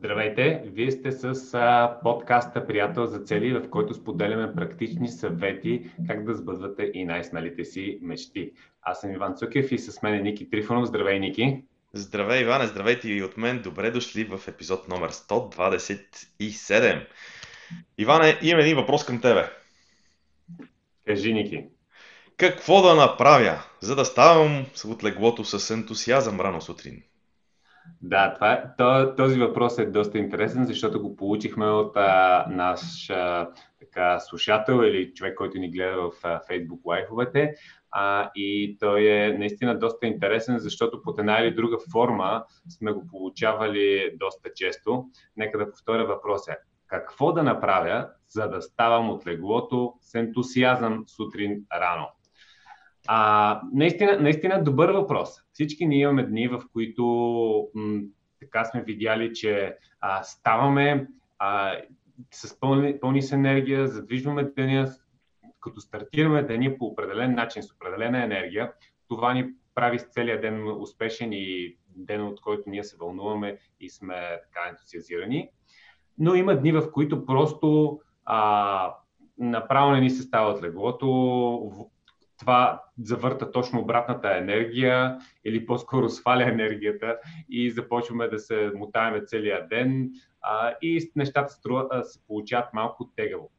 Здравейте! Вие сте с а, подкаста Приятел за цели, в който споделяме практични съвети как да сбъдвате и най-сналите си мечти. Аз съм Иван Цукев и с мен е Ники Трифонов. Здравей, Ники! Здравей, Иване! Здравейте и от мен! Добре дошли в епизод номер 127. Иване, имам един въпрос към тебе. Кажи, Ники. Какво да направя, за да ставам от леглото с ентусиазъм рано сутрин? Да, това, е, то, този въпрос е доста интересен, защото го получихме от а, наш а, така, слушател или човек, който ни гледа в а, Facebook лайфовете. А, и той е наистина доста интересен, защото под една или друга форма сме го получавали доста често. Нека да повторя въпроса. Какво да направя, за да ставам от леглото с ентусиазъм сутрин рано? А, наистина, наистина добър въпрос. Всички ние имаме дни, в които м, така сме видяли, че а, ставаме а, с пълни, пълни с енергия, задвижваме деня, като стартираме деня по определен начин, с определена енергия. Това ни прави с целия ден успешен и ден, от който ние се вълнуваме и сме така ентусиазирани. Но има дни, в които просто а, направо не ни се става от леглото, това завърта точно обратната енергия или по-скоро сваля енергията и започваме да се мутаваме целия ден а, и нещата струва, се получават малко тегаво.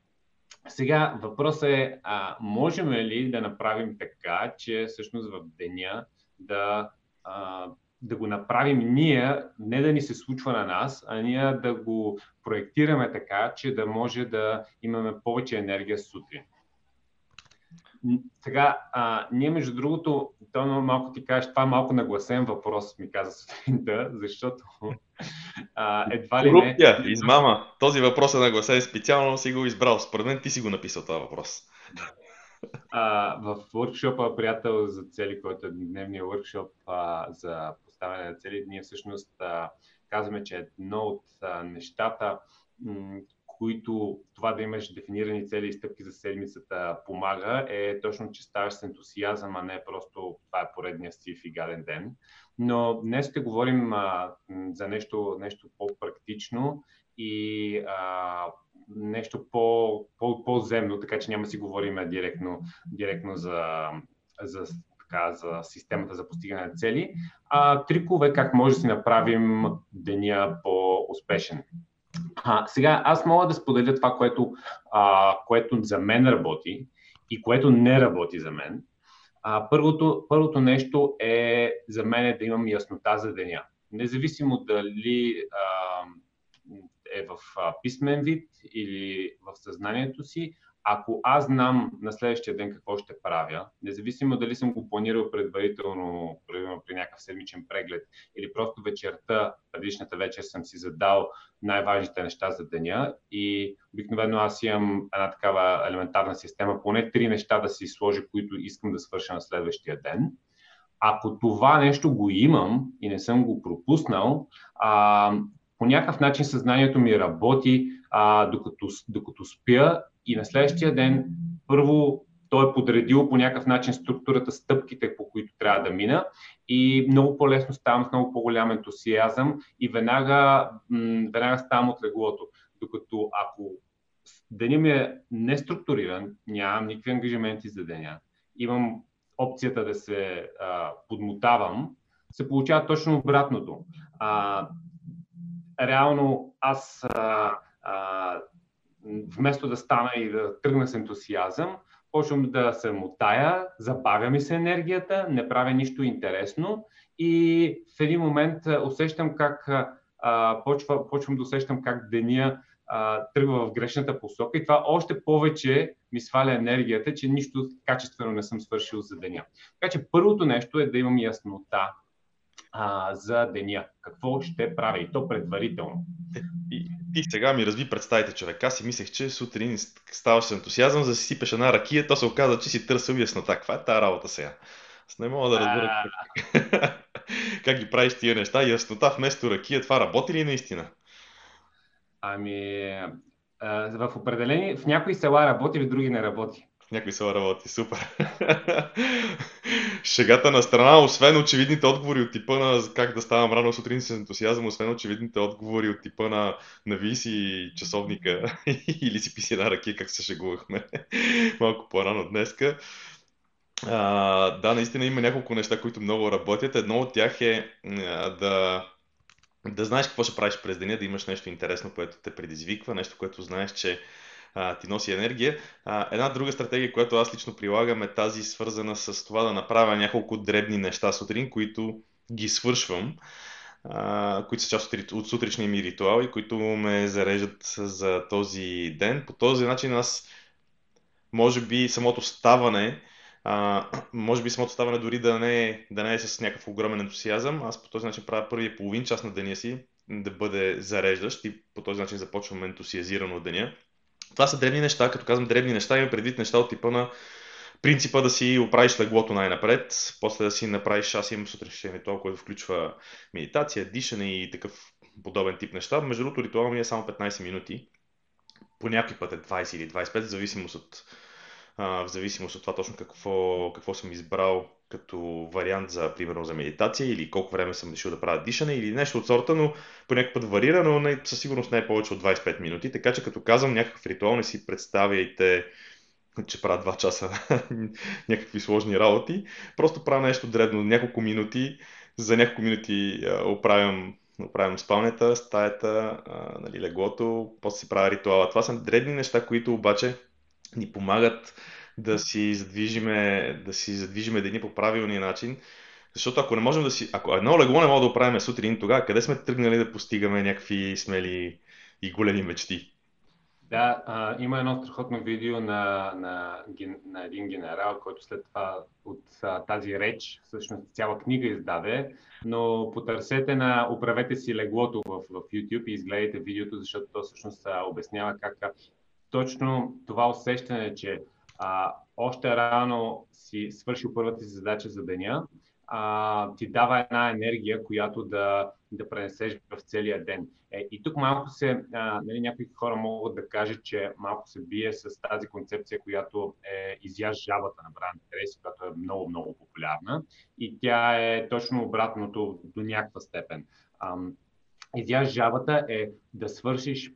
Сега въпросът е, а, можем ли да направим така, че всъщност в деня да, а, да го направим ние, не да ни се случва на нас, а ние да го проектираме така, че да може да имаме повече енергия сутрин. Сега, а, ние между другото, то малко ти кажеш, това е малко нагласен въпрос, ми каза сутринта, защото а, едва ли не... измама. Този въпрос е нагласен специално, си го избрал. Според мен ти си го написал това въпрос. А, в workshop приятел за цели, който е дневния workshop а, за поставяне на цели, ние всъщност а, казваме, че едно от а, нещата, които това да имаш дефинирани цели и стъпки за седмицата помага, е точно, че ставаш с ентусиазъм, а не просто това е поредния си фигален ден. Но днес ще говорим а, за нещо, нещо по-практично и а, нещо по, по, по-земно, така че няма си говорим директно, директно за, за така, за системата за постигане на цели, а трикове как може да си направим деня по-успешен. А, сега аз мога да споделя това, което, а, което за мен работи и което не работи за мен. А, първото, първото нещо е за мен е да имам яснота за деня. Независимо дали а, е в писмен вид или в съзнанието си, ако аз знам на следващия ден какво ще правя, независимо дали съм го планирал предварително, примерно при някакъв седмичен преглед, или просто вечерта, предишната вечер съм си задал най-важните неща за деня и обикновено аз имам една такава елементарна система, поне три неща да си сложа, които искам да свърша на следващия ден. Ако това нещо го имам и не съм го пропуснал, а, по някакъв начин съзнанието ми работи, а, докато, докато спя и на следващия ден първо той е подредил по някакъв начин структурата, стъпките, по които трябва да мина и много по-лесно ставам с много по-голям ентусиазъм и веднага, веднага ставам от леглото. Докато ако деня ми е неструктуриран, нямам никакви ангажименти за деня, имам опцията да се а, подмотавам, се получава точно обратното. А, реално аз а, а, вместо да стана и да тръгна с ентусиазъм, почвам да се мутая, забавя ми се енергията, не правя нищо интересно и в един момент усещам как а, почва, почвам да усещам как деня а, тръгва в грешната посока и това още повече ми сваля енергията, че нищо качествено не съм свършил за деня. Така че първото нещо е да имам яснота а, за деня. Какво ще правя и то предварително. И, ти сега ми разби представите човек. Аз си мислех, че сутрин ставаш с ентусиазъм, за да си сипеш една ракия, то се оказа, че си търсил яснота. Каква е тази работа сега? Аз не мога да разбера как, как ги правиш тия неща. Яснота вместо ракия, това работи ли наистина? Ами, в определени, в някои села работи, в други не работи. Някой се работи, супер. Шегата на страна, освен очевидните отговори от типа на как да ставам рано сутрин с ентусиазъм, освен очевидните отговори от типа на нави си часовника или си писи на ръки, как се шегувахме малко по-рано днеска. А, да, наистина има няколко неща, които много работят. Едно от тях е да, да знаеш какво ще правиш през деня, да имаш нещо интересно, което те предизвиква, нещо, което знаеш, че а, ти носи енергия. А, една друга стратегия, която аз лично прилагам е тази свързана с това да направя няколко дребни неща сутрин, които ги свършвам, а, които са част от, от сутричния ми ритуал и които ме зареждат за този ден. По този начин аз, може би, самото ставане, а, може би самото ставане дори да не, е, да не е с някакъв огромен ентусиазъм, аз по този начин правя първия половин час на деня си да бъде зареждащ и по този начин започвам ентусиазирано деня. Това са древни неща, като казвам древни неща, имам предвид неща от типа на принципа да си оправиш леглото най-напред, после да си направиш, аз имам сутрешен ритуал, който включва медитация, дишане и такъв подобен тип неща. Между другото, ритуал ми е само 15 минути. По някой път е 20 или 25, в зависимост от, а, в зависимост от това точно какво, какво съм избрал като вариант за, примерно, за медитация или колко време съм решил да правя дишане или нещо от сорта, но по някакъв път варира, но не, със сигурност не е повече от 25 минути. Така че като казвам някакъв ритуал, не си представяйте, че правя 2 часа някакви сложни работи. Просто правя нещо дребно, няколко минути. За няколко минути оправям, оправям спалнята, стаята, а, нали, леглото, после си правя ритуала. Това са дребни неща, които обаче ни помагат да си задвижиме, да си задвижиме деня по правилния начин. Защото ако не можем да си, ако едно легло не мога да оправим сутрин, тогава къде сме тръгнали да постигаме някакви смели и големи мечти? Да, а, има едно страхотно видео на, на, на един генерал, който след това от а, тази реч, всъщност цяла книга издаде, но потърсете на Управете си леглото в, в YouTube и изгледайте видеото, защото то всъщност обяснява как точно това усещане, че а, още рано си свършил първата си задача за деня, а, ти дава една енергия, която да, да пренесеш в целия ден. Е, и тук малко се, а, нали, някои хора могат да кажат, че малко се бие с тази концепция, която е изяж жабата на Бран Треси, която е много, много популярна. И тя е точно обратното до някаква степен. изяж жабата е да свършиш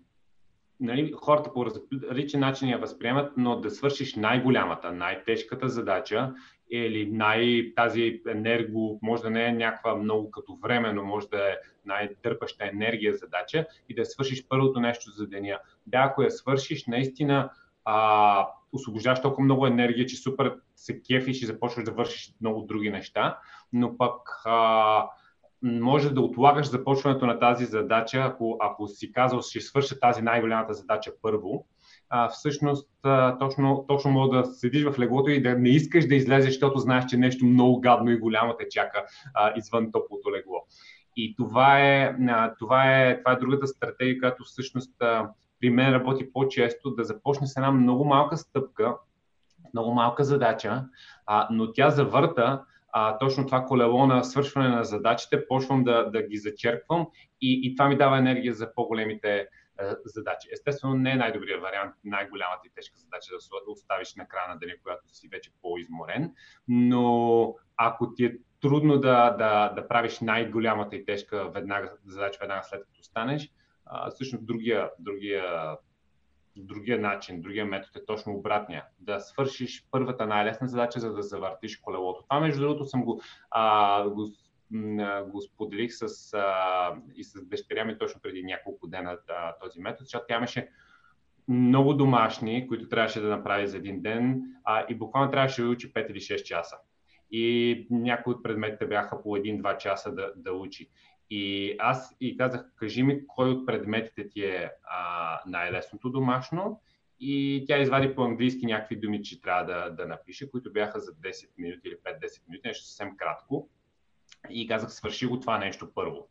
нали, хората по различен начин я възприемат, но да свършиш най-голямата, най-тежката задача или най- тази енерго, може да не е някаква много като време, но може да е най-дърпаща енергия задача и да свършиш първото нещо за деня. Да, ако я свършиш, наистина а, освобождаваш толкова много енергия, че супер се кефиш и започваш да вършиш много други неща, но пък а, може да отлагаш започването на тази задача, ако, ако си казал, ще свърша тази най-голямата задача първо, а, всъщност а, точно, точно може да седиш в леглото и да не искаш да излезеш, защото знаеш, че нещо много гадно и голямо те чака а, извън топлото легло. И това е, а, това е, това е другата стратегия, която всъщност а, при мен работи по-често, да започне с една много малка стъпка, много малка задача, а, но тя завърта а, точно това колело на свършване на задачите, почвам да, да ги зачерквам и, и това ми дава енергия за по-големите а, задачи. Естествено, не е най-добрият вариант, най-голямата и тежка задача да оставиш на края на деня, когато си вече по-изморен, но ако ти е трудно да, да, да правиш най-голямата и тежка веднага, задача веднага след като станеш, а, всъщност другия, другия другия начин, другия метод е точно обратния. Да свършиш първата най-лесна задача, за да завъртиш колелото. Това, между другото, съм го, а, го, го споделих с, а, и с дъщеря ми точно преди няколко дена а, този метод, защото тя имаше много домашни, които трябваше да направи за един ден а, и буквално трябваше да учи 5 или 6 часа. И някои от предметите бяха по 1-2 часа да, да учи. И аз и казах, кажи ми кой от предметите ти е а, най-лесното домашно. И тя извади по-английски някакви думи, че трябва да, да напише, които бяха за 10 минути или 5-10 минути, нещо съвсем кратко. И казах, свърши го това нещо първо.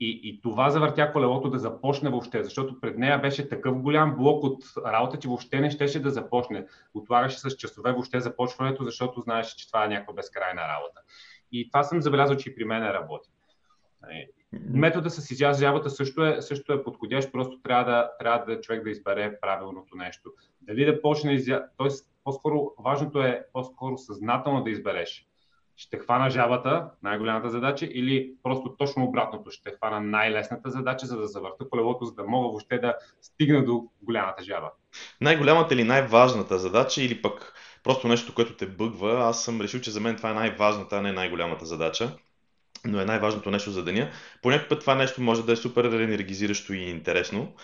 И, и това завъртя колелото да започне въобще, защото пред нея беше такъв голям блок от работа, че въобще не щеше да започне. Отлагаше с часове въобще започването, защото знаеше, че това е някаква безкрайна работа. И това съм забелязал, че и при мен работи. Метода с изязвявата също е, също е подходящ, просто трябва да, трябва да човек да избере правилното нещо. Дали да почне изя... Тоест, По-скоро важното е по-скоро съзнателно да избереш. Ще хвана жабата, най-голямата задача, или просто точно обратното, ще хвана най-лесната задача, за да завърта колелото, за да мога въобще да стигна до голямата жаба. Най-голямата или най-важната задача, или пък просто нещо, което те бъгва, аз съм решил, че за мен това е най-важната, а не най-голямата задача но е най-важното нещо за деня. По път това нещо може да е супер енергизиращо и интересно.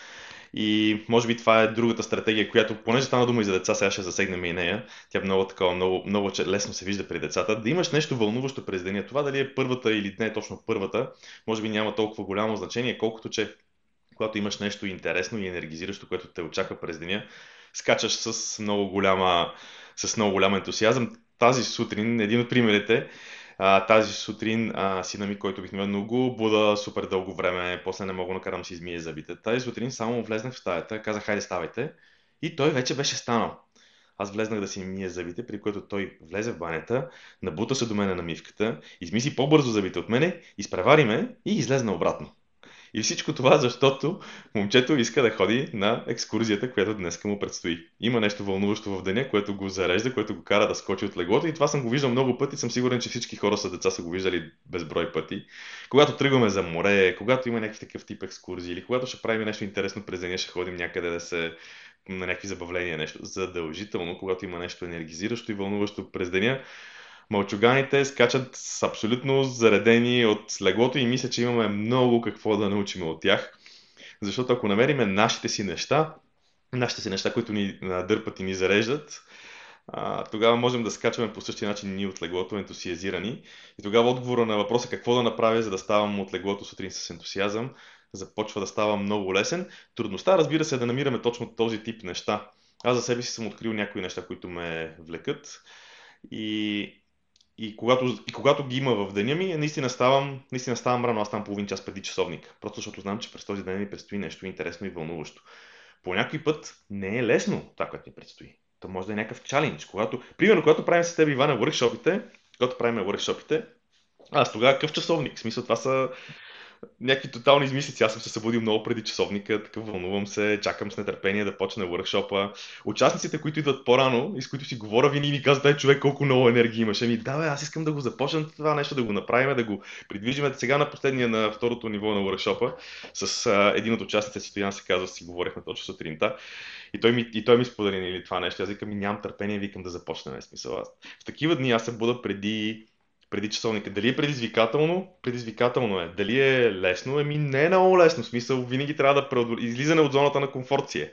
И може би това е другата стратегия, която, понеже стана дума и за деца, сега ще засегнем и нея. Тя много такова, много, много лесно се вижда при децата. Да имаш нещо вълнуващо през деня. Това дали е първата или не е точно първата, може би няма толкова голямо значение, колкото че когато имаш нещо интересно и енергизиращо, което те очаква през деня, скачаш с много голяма, с много голям ентусиазъм. Тази сутрин, един от примерите, тази сутрин а, сина ми, който обикновено го буда супер дълго време, после не мога да накарам си измие зъбите. Тази сутрин само влезнах в стаята, казах, хайде ставайте. И той вече беше станал. Аз влезнах да си мие зъбите, при което той влезе в банята, набута се до мене на мивката, измисли по-бързо зъбите от мене, изпревари ме и излезна обратно. И всичко това, защото момчето иска да ходи на екскурзията, която днес му предстои. Има нещо вълнуващо в деня, което го зарежда, което го кара да скочи от леглото и това съм го виждал много пъти. Съм сигурен, че всички хора с деца са го виждали безброй пъти. Когато тръгваме за море, когато има някакви такъв тип екскурзии или когато ще правим нещо интересно през деня, ще ходим някъде да се на някакви забавления, нещо. Задължително, когато има нещо енергизиращо и вълнуващо през деня, Мълчуганите скачат с абсолютно заредени от леглото и мисля, че имаме много какво да научим от тях. Защото ако намериме нашите си неща, нашите си неща, които ни дърпат и ни зареждат, тогава можем да скачваме по същия начин ние от леглото, ентусиазирани. И тогава отговора на въпроса какво да направя, за да ставам от леглото сутрин с ентусиазъм, започва да става много лесен. Трудността, разбира се, е да намираме точно този тип неща. Аз за себе си съм открил някои неща, които ме влекат. И и когато, и когато ги има в деня ми, наистина ставам, наистина ставам рано, аз ставам половин час преди часовник. Просто защото знам, че през този ден ми предстои нещо интересно и вълнуващо. По някой път не е лесно това, което ми предстои. То може да е някакъв чалендж. Когато, примерно, когато правим с теб, Ивана, въркшопите, когато правим въркшопите, аз тогава какъв часовник? В смисъл, това са някакви тотални измислици. Аз съм се събудил много преди часовника, такъв вълнувам се, чакам с нетърпение да почне въркшопа. Участниците, които идват по-рано и с които си говоря, винаги ми казват, дай човек колко много енергия имаш. Ами да, аз искам да го започнем това нещо, да го направим, да го придвижим. Сега на последния, на второто ниво на въркшопа, с а, един от участниците, Стоян се казва, си говорихме точно сутринта. И той ми, и той ми сподели нали, това нещо. Аз викам, нямам търпение, викам да започнем. Смисъл. Аз. В такива дни аз се буда преди преди часовника. Дали е предизвикателно? Предизвикателно е. Дали е лесно? Еми не е много лесно. В смисъл, винаги трябва да преодол... излизане от зоната на комфорт си е.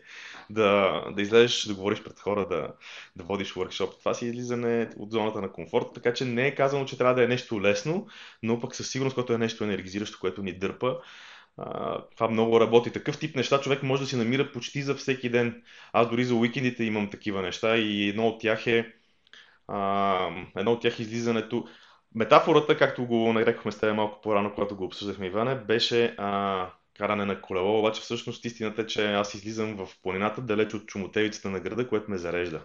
Да, да излезеш, да говориш пред хора, да, да водиш workshop. Това си излизане от зоната на комфорт, така че не е казано, че трябва да е нещо лесно, но пък със сигурност, което е нещо енергизиращо, което ни дърпа, това много работи. Такъв тип неща човек може да си намира почти за всеки ден. Аз дори за уикендите имам такива неща и едно от тях е uh, едно от тях е излизането. Метафората, както го нарекохме с теб малко по-рано, когато го обсъждахме, Иване, беше а, каране на колело, обаче всъщност истината е, че аз излизам в планината далеч от чумотевицата на града, което ме зарежда.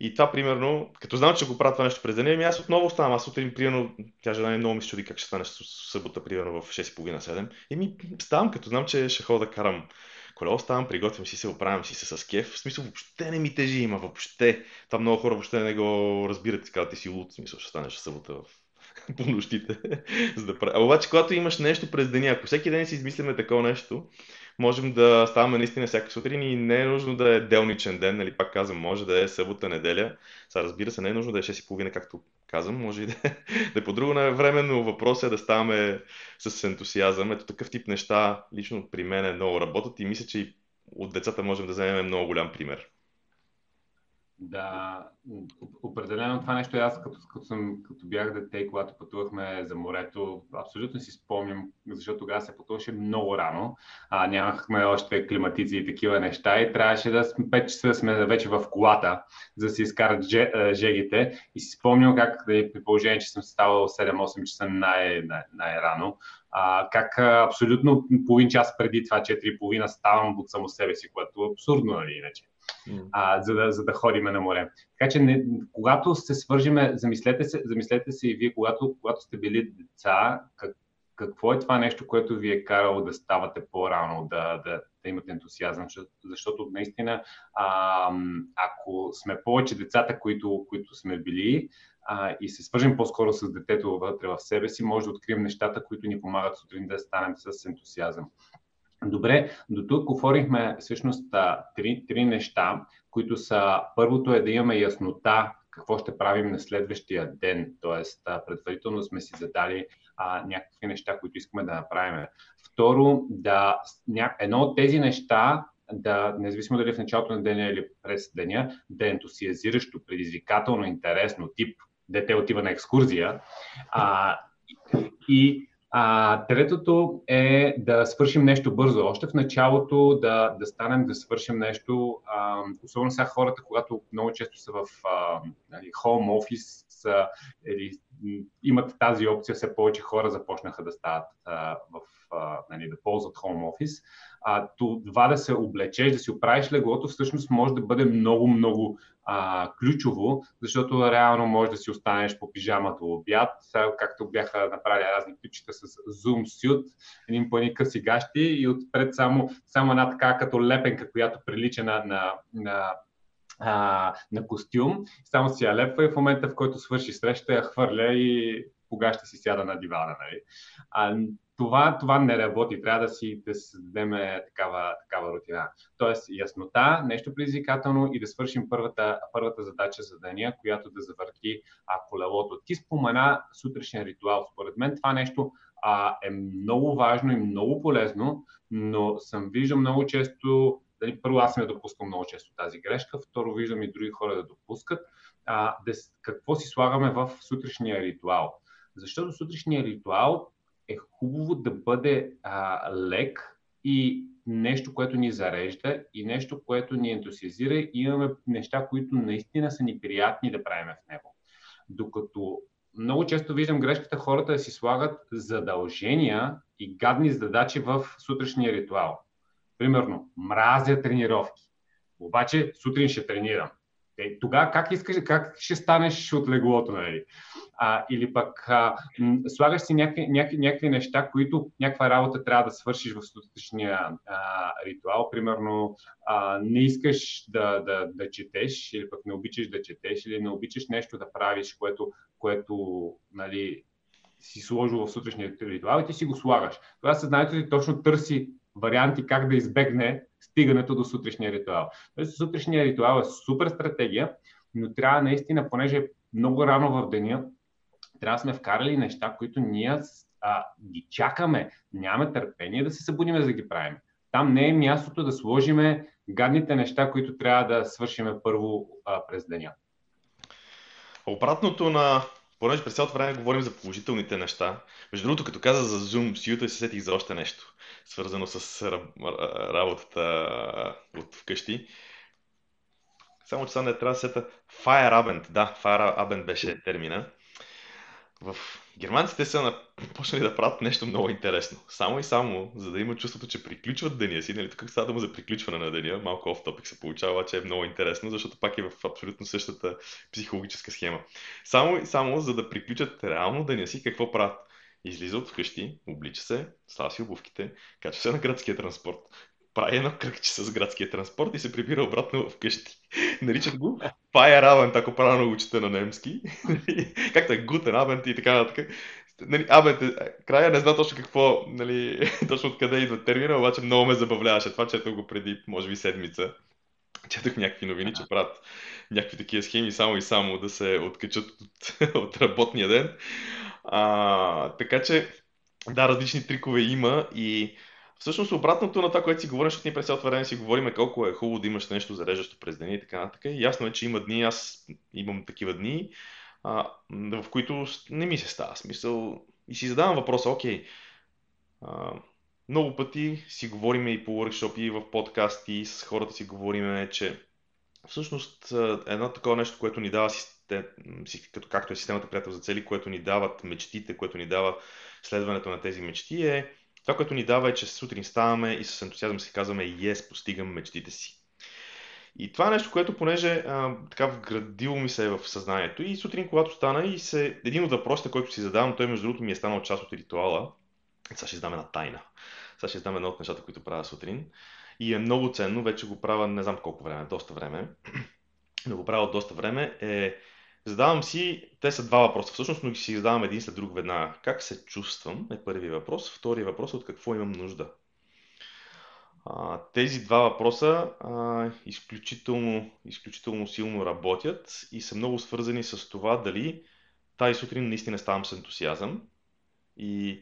И това, примерно, като знам, че го правя това нещо през деня, ами аз отново ставам. Аз сутрин, примерно, тя жена ми много ми чуди как ще стане събота, примерно в 6.30-7. И ми ставам, като знам, че ще ходя да карам колело ставам, приготвям си се, оправям си се с кеф. В смисъл, въобще не ми тежи, има въобще. Там много хора въобще не го разбират и казват, ти си луд, в смисъл, ще станеш събота в по нощите. за да прави. Обаче, когато имаш нещо през деня, ако всеки ден си измисляме такова нещо, можем да ставаме наистина всяка сутрин и не е нужно да е делничен ден, нали, пак казвам, може да е събота, неделя. Сега разбира се, не е нужно да е 6.30, както казвам, може и да, е, да е по друго време, но въпросът е да ставаме с ентусиазъм. Ето такъв тип неща лично при мен е много работят и мисля, че и от децата можем да вземем много голям пример. Да, определено това нещо аз като, като, съм, като бях дете, когато пътувахме за морето, абсолютно си спомням, защото тогава се пътуваше много рано. А, нямахме още климатици и такива неща и трябваше да сме 5 часа сме вече в колата, за да си изкарат жегите. И си спомням как, при положение, че съм ставал 7-8 часа най- най- най-рано, а, как абсолютно половин час преди това 4.30 ставам от само себе си, което е абсурдно, нали, иначе а, за, да, за да ходиме на море. Така че, не, когато се свържиме, замислете се, замислете се и вие, когато, когато сте били деца, как, какво е това нещо, което ви е карало да ставате по-рано, да, да, да имате ентусиазъм, защото наистина, а, ако сме повече децата, които, които сме били, а, и се свържем по-скоро с детето вътре в себе си, може да открием нещата, които ни помагат сутрин да станем с ентусиазъм. Добре, до тук говорихме всъщност три, три неща, които са първото е да имаме яснота какво ще правим на следващия ден, т.е. предварително сме си задали а, някакви неща, които искаме да направим. Второ, да, едно от тези неща, да, независимо дали в началото на деня или през деня, да е ентусиазиращо, предизвикателно, интересно, тип дете отива на екскурзия. А, и а, третото е да свършим нещо бързо. Още в началото да, да станем да свършим нещо, а, особено сега хората, когато много често са в а, нали, home office са, или имат тази опция, все повече хора започнаха да стават в, нали, да ползват home office. А, това да се облечеш, да си оправиш леглото, всъщност може да бъде много, много а, ключово, защото реално може да си останеш по пижама до обяд, както бяха направили разни ключите с Zoom Suit, един по едни къси гащи и отпред само, само една така като лепенка, която прилича на, на, на а, на костюм, само си я лепва и в момента, в който свърши среща, я хвърля и кога ще си сяда на дивана. Нали? А, това, това не работи. Трябва да си да създадем такава, такава рутина. Тоест, яснота, нещо предизвикателно и да свършим първата, първата задача за деня, която да завърти а, колелото. Ти спомена сутрешен ритуал. Според мен това нещо а, е много важно и много полезно, но съм виждал много често, дали, първо аз не допускам много често тази грешка, второ виждам и други хора да допускат, а, да, какво си слагаме в сутрешния ритуал. Защото сутрешния ритуал е хубаво да бъде а, лек и нещо, което ни зарежда и нещо, което ни ентусиазира и имаме неща, които наистина са ни приятни да правим в него. Докато много често виждам грешката хората да си слагат задължения и гадни задачи в сутрешния ритуал. Примерно, мразя тренировки. Обаче сутрин ще тренирам. Е, тогава как искаш, как ще станеш от леглото, нали? А, или пък а, м- слагаш си някакви, някакви, някакви неща, които някаква работа трябва да свършиш в сутрешния ритуал. Примерно, а, не искаш да, да, да четеш, или пък не обичаш да четеш, или не обичаш нещо да правиш, което, което нали, си сложил в сутрешния ритуал и ти си го слагаш. Това съзнанието ти точно търси варианти как да избегне стигането до сутрешния ритуал. Тоест, сутрешния ритуал е супер стратегия, но трябва наистина, понеже е много рано в деня, трябва да сме вкарали неща, които ние а, ги чакаме, нямаме търпение да се събудим за да ги правим. Там не е мястото да сложиме гадните неща, които трябва да свършиме първо а, през деня. Обратното на понеже през цялото време говорим за положителните неща. Между другото, като каза за Zoom, с се сетих за още нещо, свързано с работата от вкъщи. Само че сега не трябва да сета Fire Abend. Да, Fire Abend беше термина в германците са почнали да правят нещо много интересно. Само и само, за да има чувството, че приключват деня си. Нали, тук става дума за приключване на деня. Малко оф топик се получава, че е много интересно, защото пак е в абсолютно същата психологическа схема. Само и само, за да приключат реално деня си, какво правят? Излиза от вкъщи, облича се, слава си обувките, качва се на градския транспорт, прави едно кръгче с градския транспорт и се прибира обратно вкъщи. Наричат го Abend, ако правилно учите на немски. Както е Guten Abend и така нататък. Нали, абент е, края не знам точно какво, нали, точно откъде идва термина, обаче много ме забавляваше това, чето го преди, може би, седмица. Четох някакви новини, че правят някакви такива схеми само и само да се откачат от, от работния ден. А, така че, да, различни трикове има и Всъщност обратното на това, което си защото ние през цялото време си говорим колко е хубаво да имаш нещо зареждащо през деня и така нататък. Ясно е, че има дни, аз имам такива дни, а, в които не ми се става смисъл. И си задавам въпроса, окей, а, много пъти си говориме и по workshop, и в подкасти, и с хората си говориме, че всъщност едно такова нещо, което ни дава като, както е системата приятел за цели, което ни дават мечтите, което ни дава следването на тези мечти е това, което ни дава е, че сутрин ставаме и с ентусиазъм си казваме yes, постигам мечтите си. И това е нещо, което понеже а, така вградило ми се е в съзнанието. И сутрин, когато стана и се... Един от въпросите, който си задавам, той между другото ми е станал част от ритуала, Сега ще издам една тайна. Сега ще издам едно от нещата, които правя сутрин. И е много ценно, вече го правя не знам колко време, доста време. Но го правя от доста време. Е, задавам си, те са два въпроса всъщност, но ги си задавам един след друг веднага. Как се чувствам е първи въпрос. Втори въпрос е от какво имам нужда. А, тези два въпроса а, изключително, изключително силно работят и са много свързани с това дали тази сутрин наистина ставам с ентусиазъм и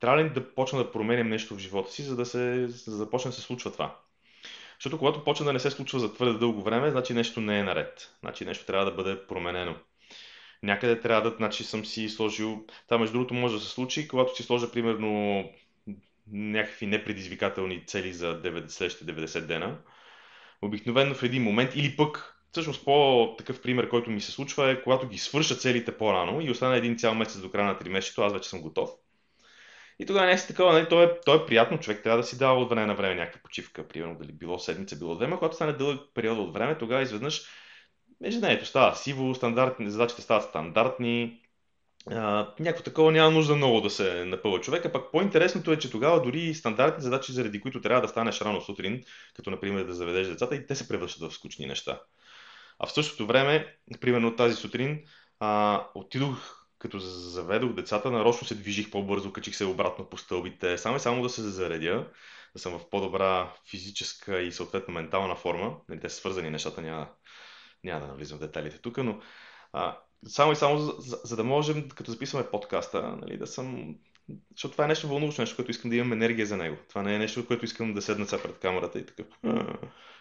трябва ли да почна да променям нещо в живота си, за да, се, за да започне да се случва това. Защото когато почне да не се случва за твърде дълго време, значи нещо не е наред. Значи нещо трябва да бъде променено. Някъде трябва да, значи съм си сложил, това между другото може да се случи, когато си сложа примерно някакви непредизвикателни цели за 90, следващите 90 дена. Обикновено в един момент или пък Всъщност по-такъв пример, който ми се случва е, когато ги свърша целите по-рано и остана един цял месец до края на 3 месеца, аз вече съм готов. И тогава е такова, нали, то, е, то е приятно, човек трябва да си дава от време на време някаква почивка, примерно дали било седмица, било две, когато стане дълъг период от време, тогава изведнъж ежедневието става сиво, стандартни, задачите стават стандартни, някакво такова няма нужда много да се напъва човека. Пък по-интересното е, че тогава дори стандартни задачи, заради които трябва да станеш рано сутрин, като например да заведеш децата, и те се превръщат в скучни неща. А в същото време, примерно тази сутрин, а, отидох като заведох децата, нарочно се движих по-бързо, качих се обратно по стълбите, само и само да се заредя, да съм в по-добра физическа и съответно ментална форма. Нали, те са свързани нещата, няма, няма да навлизам в детайлите тук, но а, само и само за, за, за да можем, като записваме подкаста, нали, да съм защото това е нещо вълнуващо, нещо, което искам да имам енергия за него. Това не е нещо, което искам да седна сега пред камерата и така.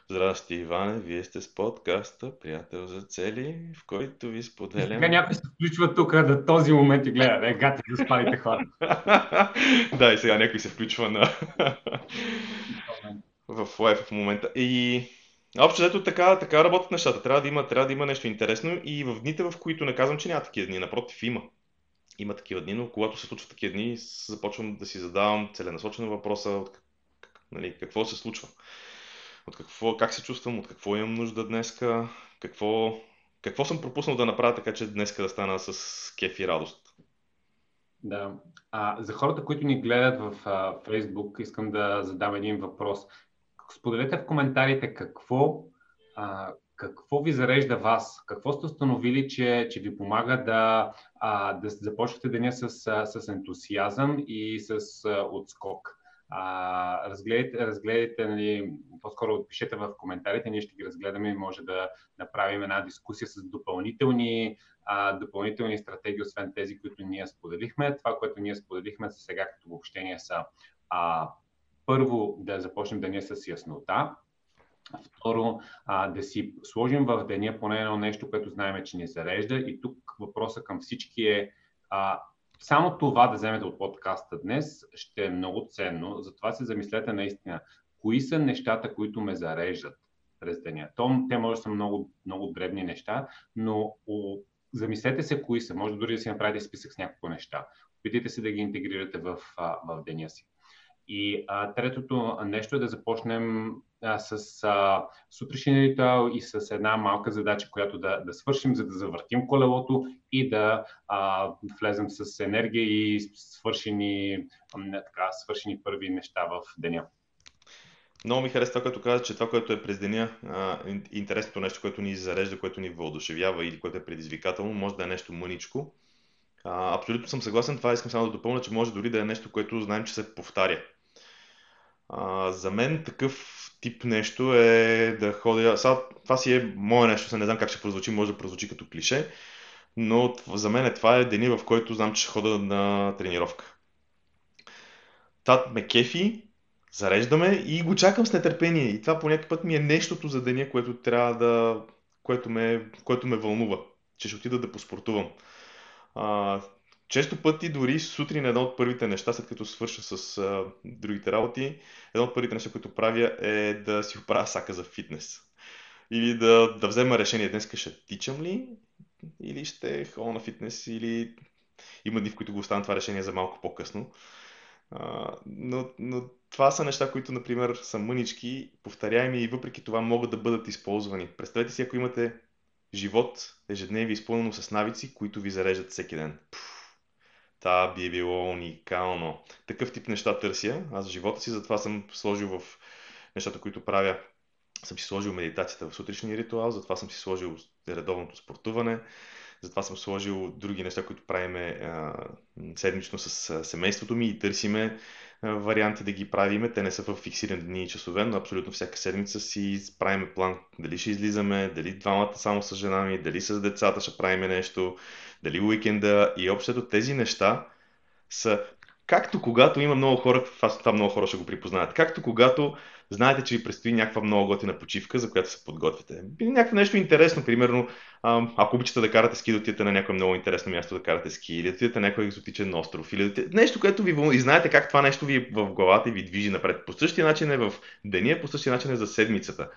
Здрасти, Иване, вие сте с подкаста Приятел за цели, в който ви споделям... Сега някой се включва тук до този момент и гледа, е, гати да спалите хора. да, и сега някой се включва на... в лайф в момента. И Общо ето така, така работят нещата. Трябва да, има, трябва да има нещо интересно и в дните, в които не казвам, че няма такива дни, напротив има има такива дни, но когато се случват такива дни, започвам да си задавам целенасочено въпроса от нали, какво се случва. От какво, как се чувствам, от какво имам нужда днеска, какво, какво съм пропуснал да направя така, че днеска да стана с кеф и радост. Да. А, за хората, които ни гледат в Facebook, искам да задам един въпрос. Споделете в коментарите какво, а, какво ви зарежда вас? Какво сте установили, че, че ви помага да, а, да започвате деня с, с ентусиазъм и с а, отскок? А, разгледайте, разгледайте нали, по-скоро отпишете в коментарите, ние ще ги разгледаме и може да направим една дискусия с допълнителни, а, допълнителни стратегии, освен тези, които ние споделихме. Това, което ние споделихме сега като обобщение са а, първо да започнем деня с яснота, Второ, а, да си сложим в деня поне едно нещо, което знаем, че ни зарежда. И тук въпросът към всички е а, само това да вземете от подкаста днес ще е много ценно. Затова се замислете наистина, кои са нещата, които ме зареждат през деня. То, те може да са много, много дребни неща, но о, замислете се кои са. Може дори да си направите списък с няколко неща. Опитайте се да ги интегрирате в, в деня си. И а, третото нещо е да започнем а, с а, ритуал и с една малка задача, която да, да свършим, за да завъртим колелото и да а, влезем с енергия и свършени, не, така, свършени първи неща в деня. Много ми харесва това, като каза, че това, което е през деня, а, интересното нещо, което ни зарежда, което ни въодушевява или което е предизвикателно, може да е нещо мъничко. А, абсолютно съм съгласен. Това искам само да допълня, че може дори да е нещо, което знаем, че се повтаря. А, за мен такъв тип нещо е да ходя... Сега, това си е мое нещо, не знам как ще прозвучи, може да прозвучи като клише, но за мен е, това е дени, в който знам, че ще хода на тренировка. Тат ме кефи, зареждаме и го чакам с нетърпение. И това по някакъв път ми е нещото за деня, което трябва да... което ме, което ме вълнува, че ще отида да поспортувам. А, често пъти, дори сутрин, едно от първите неща, след като свърша с а, другите работи, едно от първите неща, които правя е да си оправя сака за фитнес. Или да, да взема решение днес ще тичам ли, или ще ходя на фитнес, или има дни, в които го оставям това решение за малко по-късно. А, но, но това са неща, които, например, са мънички, повторяеми и въпреки това могат да бъдат използвани. Представете си, ако имате живот, ежедневие изпълнено с навици, които ви зареждат всеки ден. Пух Това би било уникално. Такъв тип неща търся. Аз в живота си затова съм сложил в нещата, които правя, съм си сложил медитацията в сутрешния ритуал, затова съм си сложил редовното спортуване, затова съм сложил други неща, които правиме а, седмично с семейството ми и търсиме а, варианти да ги правиме. Те не са в фиксирани дни и часове, но абсолютно всяка седмица си правиме план. Дали ще излизаме, дали двамата само с жена ми, дали с децата ще правиме нещо, дали уикенда. И общото тези неща са както когато има много хора, това много хора ще го припознаят, както когато знаете, че ви предстои някаква много готина почивка, за която се подготвите. Или някакво нещо интересно, примерно, ако обичате да карате ски, да отидете на някое много интересно място да карате ски, или да отидете на някой екзотичен остров, или да нещо, което ви и знаете как това нещо ви е в главата и ви движи напред. По същия начин е в деня, по същия начин е за седмицата.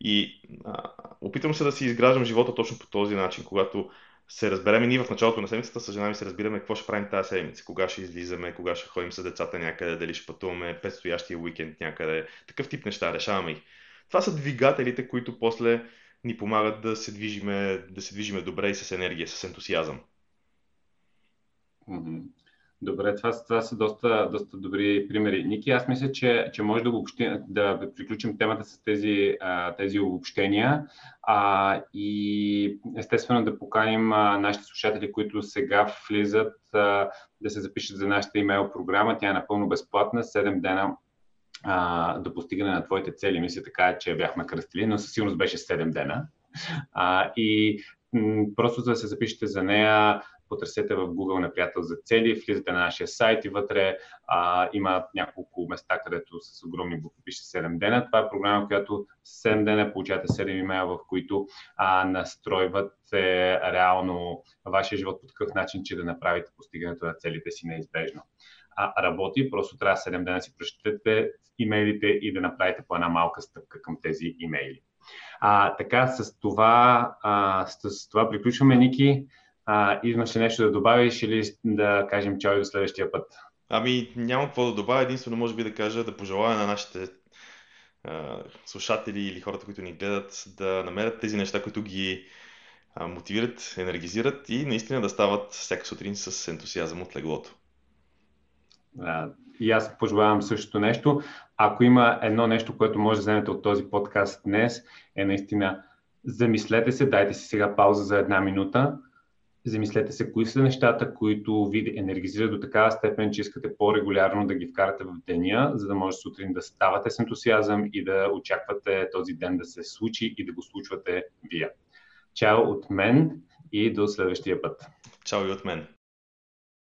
И а, опитвам се да си изграждам живота точно по този начин, когато се разберем и ние в началото на седмицата с жена ми се разбираме какво ще правим тази седмица, кога ще излизаме, кога ще ходим с децата някъде, дали ще пътуваме предстоящия уикенд някъде. Такъв тип неща, решаваме ги. Това са двигателите, които после ни помагат да се движиме, да се движиме добре и с енергия, с ентусиазъм. Добре, това, това са доста, доста добри примери. Ники, аз мисля, че, че може да, обобщи, да приключим темата с тези, тези обобщения а, и естествено да поканим а, нашите слушатели, които сега влизат а, да се запишат за нашата имейл програма. Тя е напълно безплатна, 7 дена а, до постигане на твоите цели. Мисля така, че бяхме кръстили, но със сигурност беше 7 дена. А, и просто за да се запишете за нея, потърсете в Google на приятел за цели, влизате на нашия сайт и вътре а, има няколко места, където с огромни букви пише 7 дена. Това е програма, в която 7 дена получавате 7 имейла, в които а, настройвате реално вашия живот по такъв начин, че да направите постигането на целите си неизбежно. А, работи, просто трябва 7 дена си прочетете имейлите и да направите по една малка стъпка към тези имейли. А, така, с това, а, с това приключваме, Ники. А, имаш ли нещо да добавиш или да кажем чао и до следващия път? Ами, нямам какво да добавя. Единствено, може би да кажа, да пожелая на нашите а, слушатели или хората, които ни гледат, да намерят тези неща, които ги а, мотивират, енергизират и наистина да стават всяка сутрин с ентусиазъм от леглото. А, и аз пожелавам същото нещо. Ако има едно нещо, което може да вземете от този подкаст днес, е наистина замислете се, дайте си сега пауза за една минута Замислете се, кои са нещата, които ви енергизират до такава степен, че искате по-регулярно да ги вкарате в деня, за да може сутрин да ставате с ентусиазъм и да очаквате този ден да се случи и да го случвате вие. Чао от мен и до следващия път. Чао и от мен.